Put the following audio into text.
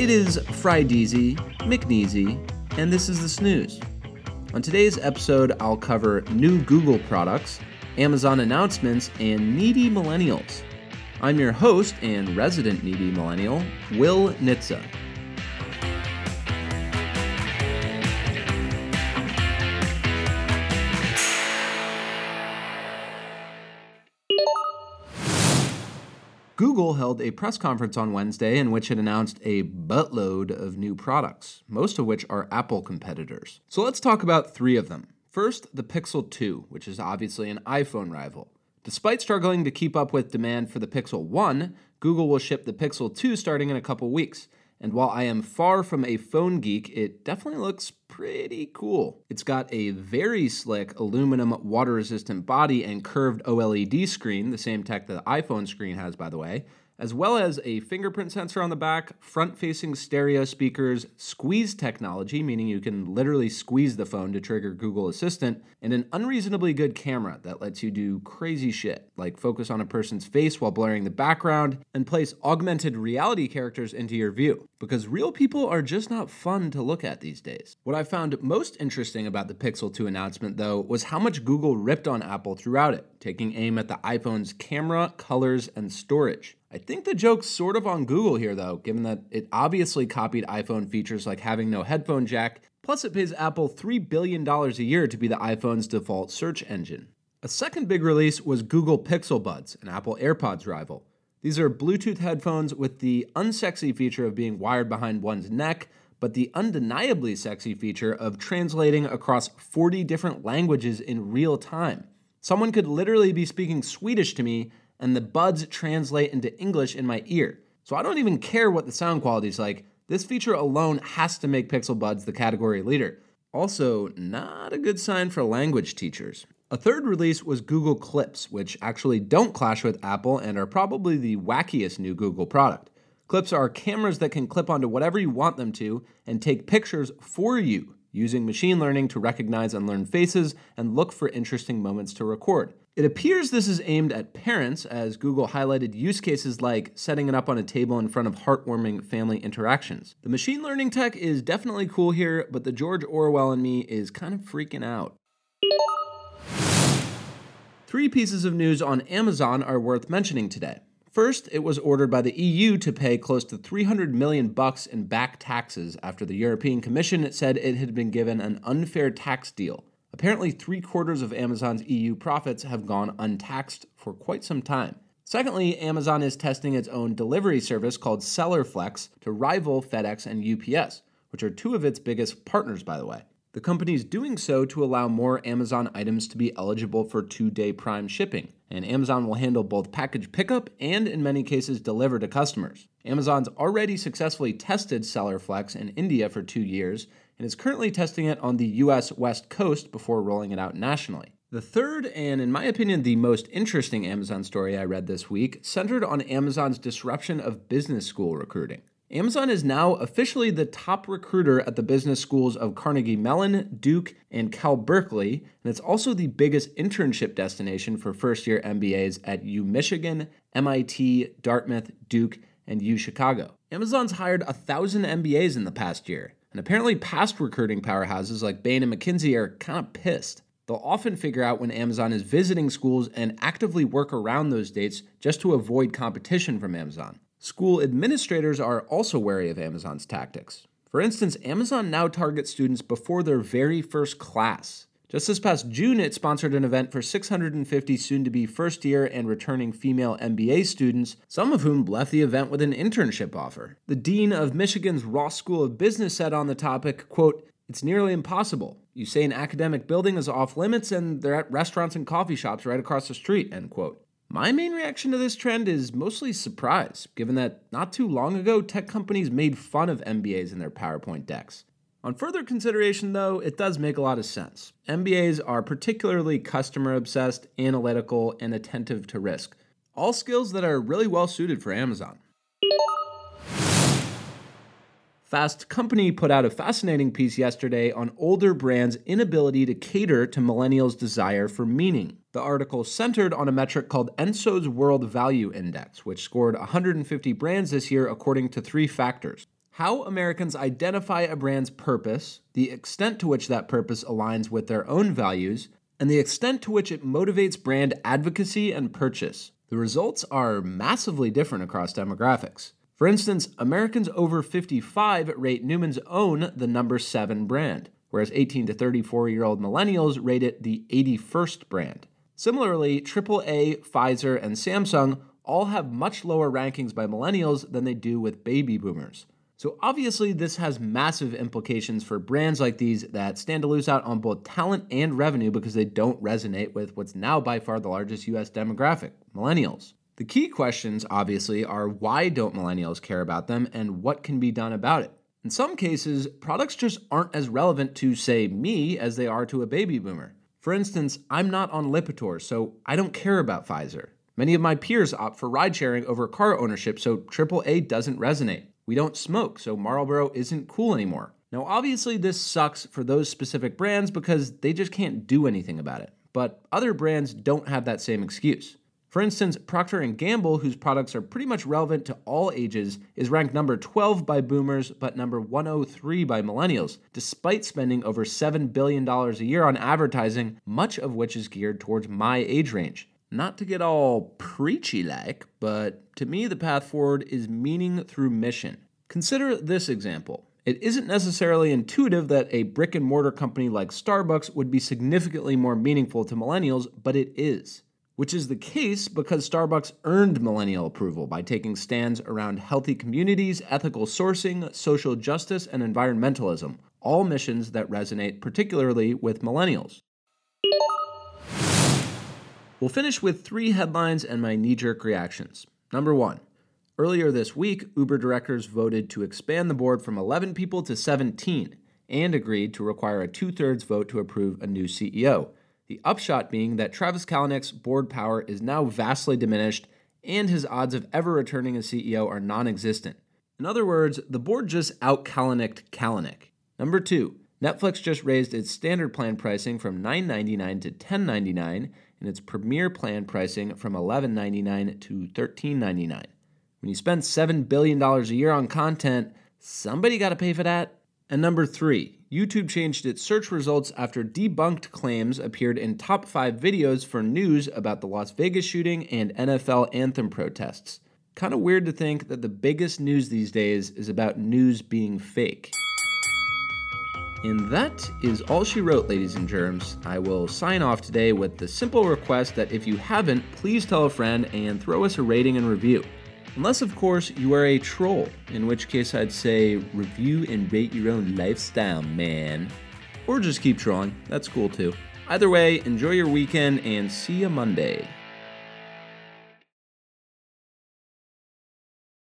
It is Frideezy, McNeasy, and this is the snooze. On today's episode, I'll cover new Google products, Amazon announcements, and needy millennials. I'm your host and resident needy millennial, Will Nitza. Google held a press conference on Wednesday in which it announced a buttload of new products, most of which are Apple competitors. So let's talk about three of them. First, the Pixel 2, which is obviously an iPhone rival. Despite struggling to keep up with demand for the Pixel 1, Google will ship the Pixel 2 starting in a couple weeks. And while I am far from a phone geek, it definitely looks pretty cool. It's got a very slick aluminum water resistant body and curved OLED screen, the same tech that the iPhone screen has, by the way, as well as a fingerprint sensor on the back, front facing stereo speakers, squeeze technology, meaning you can literally squeeze the phone to trigger Google Assistant, and an unreasonably good camera that lets you do crazy shit, like focus on a person's face while blurring the background and place augmented reality characters into your view. Because real people are just not fun to look at these days. What I found most interesting about the Pixel 2 announcement, though, was how much Google ripped on Apple throughout it, taking aim at the iPhone's camera, colors, and storage. I think the joke's sort of on Google here, though, given that it obviously copied iPhone features like having no headphone jack, plus it pays Apple $3 billion a year to be the iPhone's default search engine. A second big release was Google Pixel Buds, an Apple AirPods rival. These are Bluetooth headphones with the unsexy feature of being wired behind one's neck, but the undeniably sexy feature of translating across 40 different languages in real time. Someone could literally be speaking Swedish to me and the buds translate into English in my ear. So I don't even care what the sound quality is like. This feature alone has to make Pixel Buds the category leader. Also, not a good sign for language teachers. A third release was Google Clips, which actually don't clash with Apple and are probably the wackiest new Google product. Clips are cameras that can clip onto whatever you want them to and take pictures for you using machine learning to recognize and learn faces and look for interesting moments to record. It appears this is aimed at parents, as Google highlighted use cases like setting it up on a table in front of heartwarming family interactions. The machine learning tech is definitely cool here, but the George Orwell in me is kind of freaking out. Three pieces of news on Amazon are worth mentioning today. First, it was ordered by the EU to pay close to 300 million bucks in back taxes after the European Commission said it had been given an unfair tax deal. Apparently, three quarters of Amazon's EU profits have gone untaxed for quite some time. Secondly, Amazon is testing its own delivery service called SellerFlex to rival FedEx and UPS, which are two of its biggest partners, by the way. The company is doing so to allow more Amazon items to be eligible for two day prime shipping, and Amazon will handle both package pickup and, in many cases, deliver to customers. Amazon's already successfully tested SellerFlex in India for two years and is currently testing it on the US West Coast before rolling it out nationally. The third, and in my opinion, the most interesting Amazon story I read this week, centered on Amazon's disruption of business school recruiting. Amazon is now officially the top recruiter at the business schools of Carnegie Mellon, Duke, and Cal Berkeley, and it's also the biggest internship destination for first year MBAs at U Michigan, MIT, Dartmouth, Duke, and U Chicago. Amazon's hired a thousand MBAs in the past year, and apparently past recruiting powerhouses like Bain and McKinsey are kind of pissed. They'll often figure out when Amazon is visiting schools and actively work around those dates just to avoid competition from Amazon. School administrators are also wary of Amazon's tactics. For instance, Amazon now targets students before their very first class. Just this past June, it sponsored an event for 650 soon to be first year and returning female MBA students, some of whom left the event with an internship offer. The dean of Michigan's Ross School of Business said on the topic, quote, it's nearly impossible. You say an academic building is off limits and they're at restaurants and coffee shops right across the street, end quote. My main reaction to this trend is mostly surprise, given that not too long ago, tech companies made fun of MBAs in their PowerPoint decks. On further consideration, though, it does make a lot of sense. MBAs are particularly customer obsessed, analytical, and attentive to risk. All skills that are really well suited for Amazon. Fast Company put out a fascinating piece yesterday on older brands' inability to cater to millennials' desire for meaning. The article centered on a metric called Enso's World Value Index, which scored 150 brands this year according to three factors how Americans identify a brand's purpose, the extent to which that purpose aligns with their own values, and the extent to which it motivates brand advocacy and purchase. The results are massively different across demographics. For instance, Americans over 55 rate Newman's Own the number 7 brand, whereas 18 to 34 year old millennials rate it the 81st brand. Similarly, AAA, Pfizer, and Samsung all have much lower rankings by millennials than they do with baby boomers. So, obviously, this has massive implications for brands like these that stand to lose out on both talent and revenue because they don't resonate with what's now by far the largest US demographic millennials. The key questions, obviously, are why don't millennials care about them and what can be done about it? In some cases, products just aren't as relevant to, say, me as they are to a baby boomer. For instance, I'm not on Lipitor, so I don't care about Pfizer. Many of my peers opt for ride sharing over car ownership, so AAA doesn't resonate. We don't smoke, so Marlboro isn't cool anymore. Now, obviously, this sucks for those specific brands because they just can't do anything about it. But other brands don't have that same excuse. For instance, Procter & Gamble, whose products are pretty much relevant to all ages, is ranked number 12 by boomers but number 103 by millennials, despite spending over $7 billion a year on advertising, much of which is geared towards my age range. Not to get all preachy like, but to me, the path forward is meaning through mission. Consider this example. It isn't necessarily intuitive that a brick and mortar company like Starbucks would be significantly more meaningful to millennials, but it is. Which is the case because Starbucks earned millennial approval by taking stands around healthy communities, ethical sourcing, social justice, and environmentalism, all missions that resonate particularly with millennials. We'll finish with three headlines and my knee jerk reactions. Number one, earlier this week, Uber directors voted to expand the board from 11 people to 17 and agreed to require a two thirds vote to approve a new CEO. The upshot being that Travis Kalanick's board power is now vastly diminished and his odds of ever returning as CEO are non existent. In other words, the board just out Kalanicked Kalanick. Number two, Netflix just raised its standard plan pricing from $9.99 to $10.99 and its premier plan pricing from $11.99 to $13.99. When you spend $7 billion a year on content, somebody got to pay for that. And number three, YouTube changed its search results after debunked claims appeared in top five videos for news about the Las Vegas shooting and NFL anthem protests. Kind of weird to think that the biggest news these days is about news being fake. And that is all she wrote, ladies and germs. I will sign off today with the simple request that if you haven't, please tell a friend and throw us a rating and review. Unless, of course, you are a troll, in which case I'd say review and rate your own lifestyle, man. Or just keep trolling, that's cool too. Either way, enjoy your weekend and see you Monday.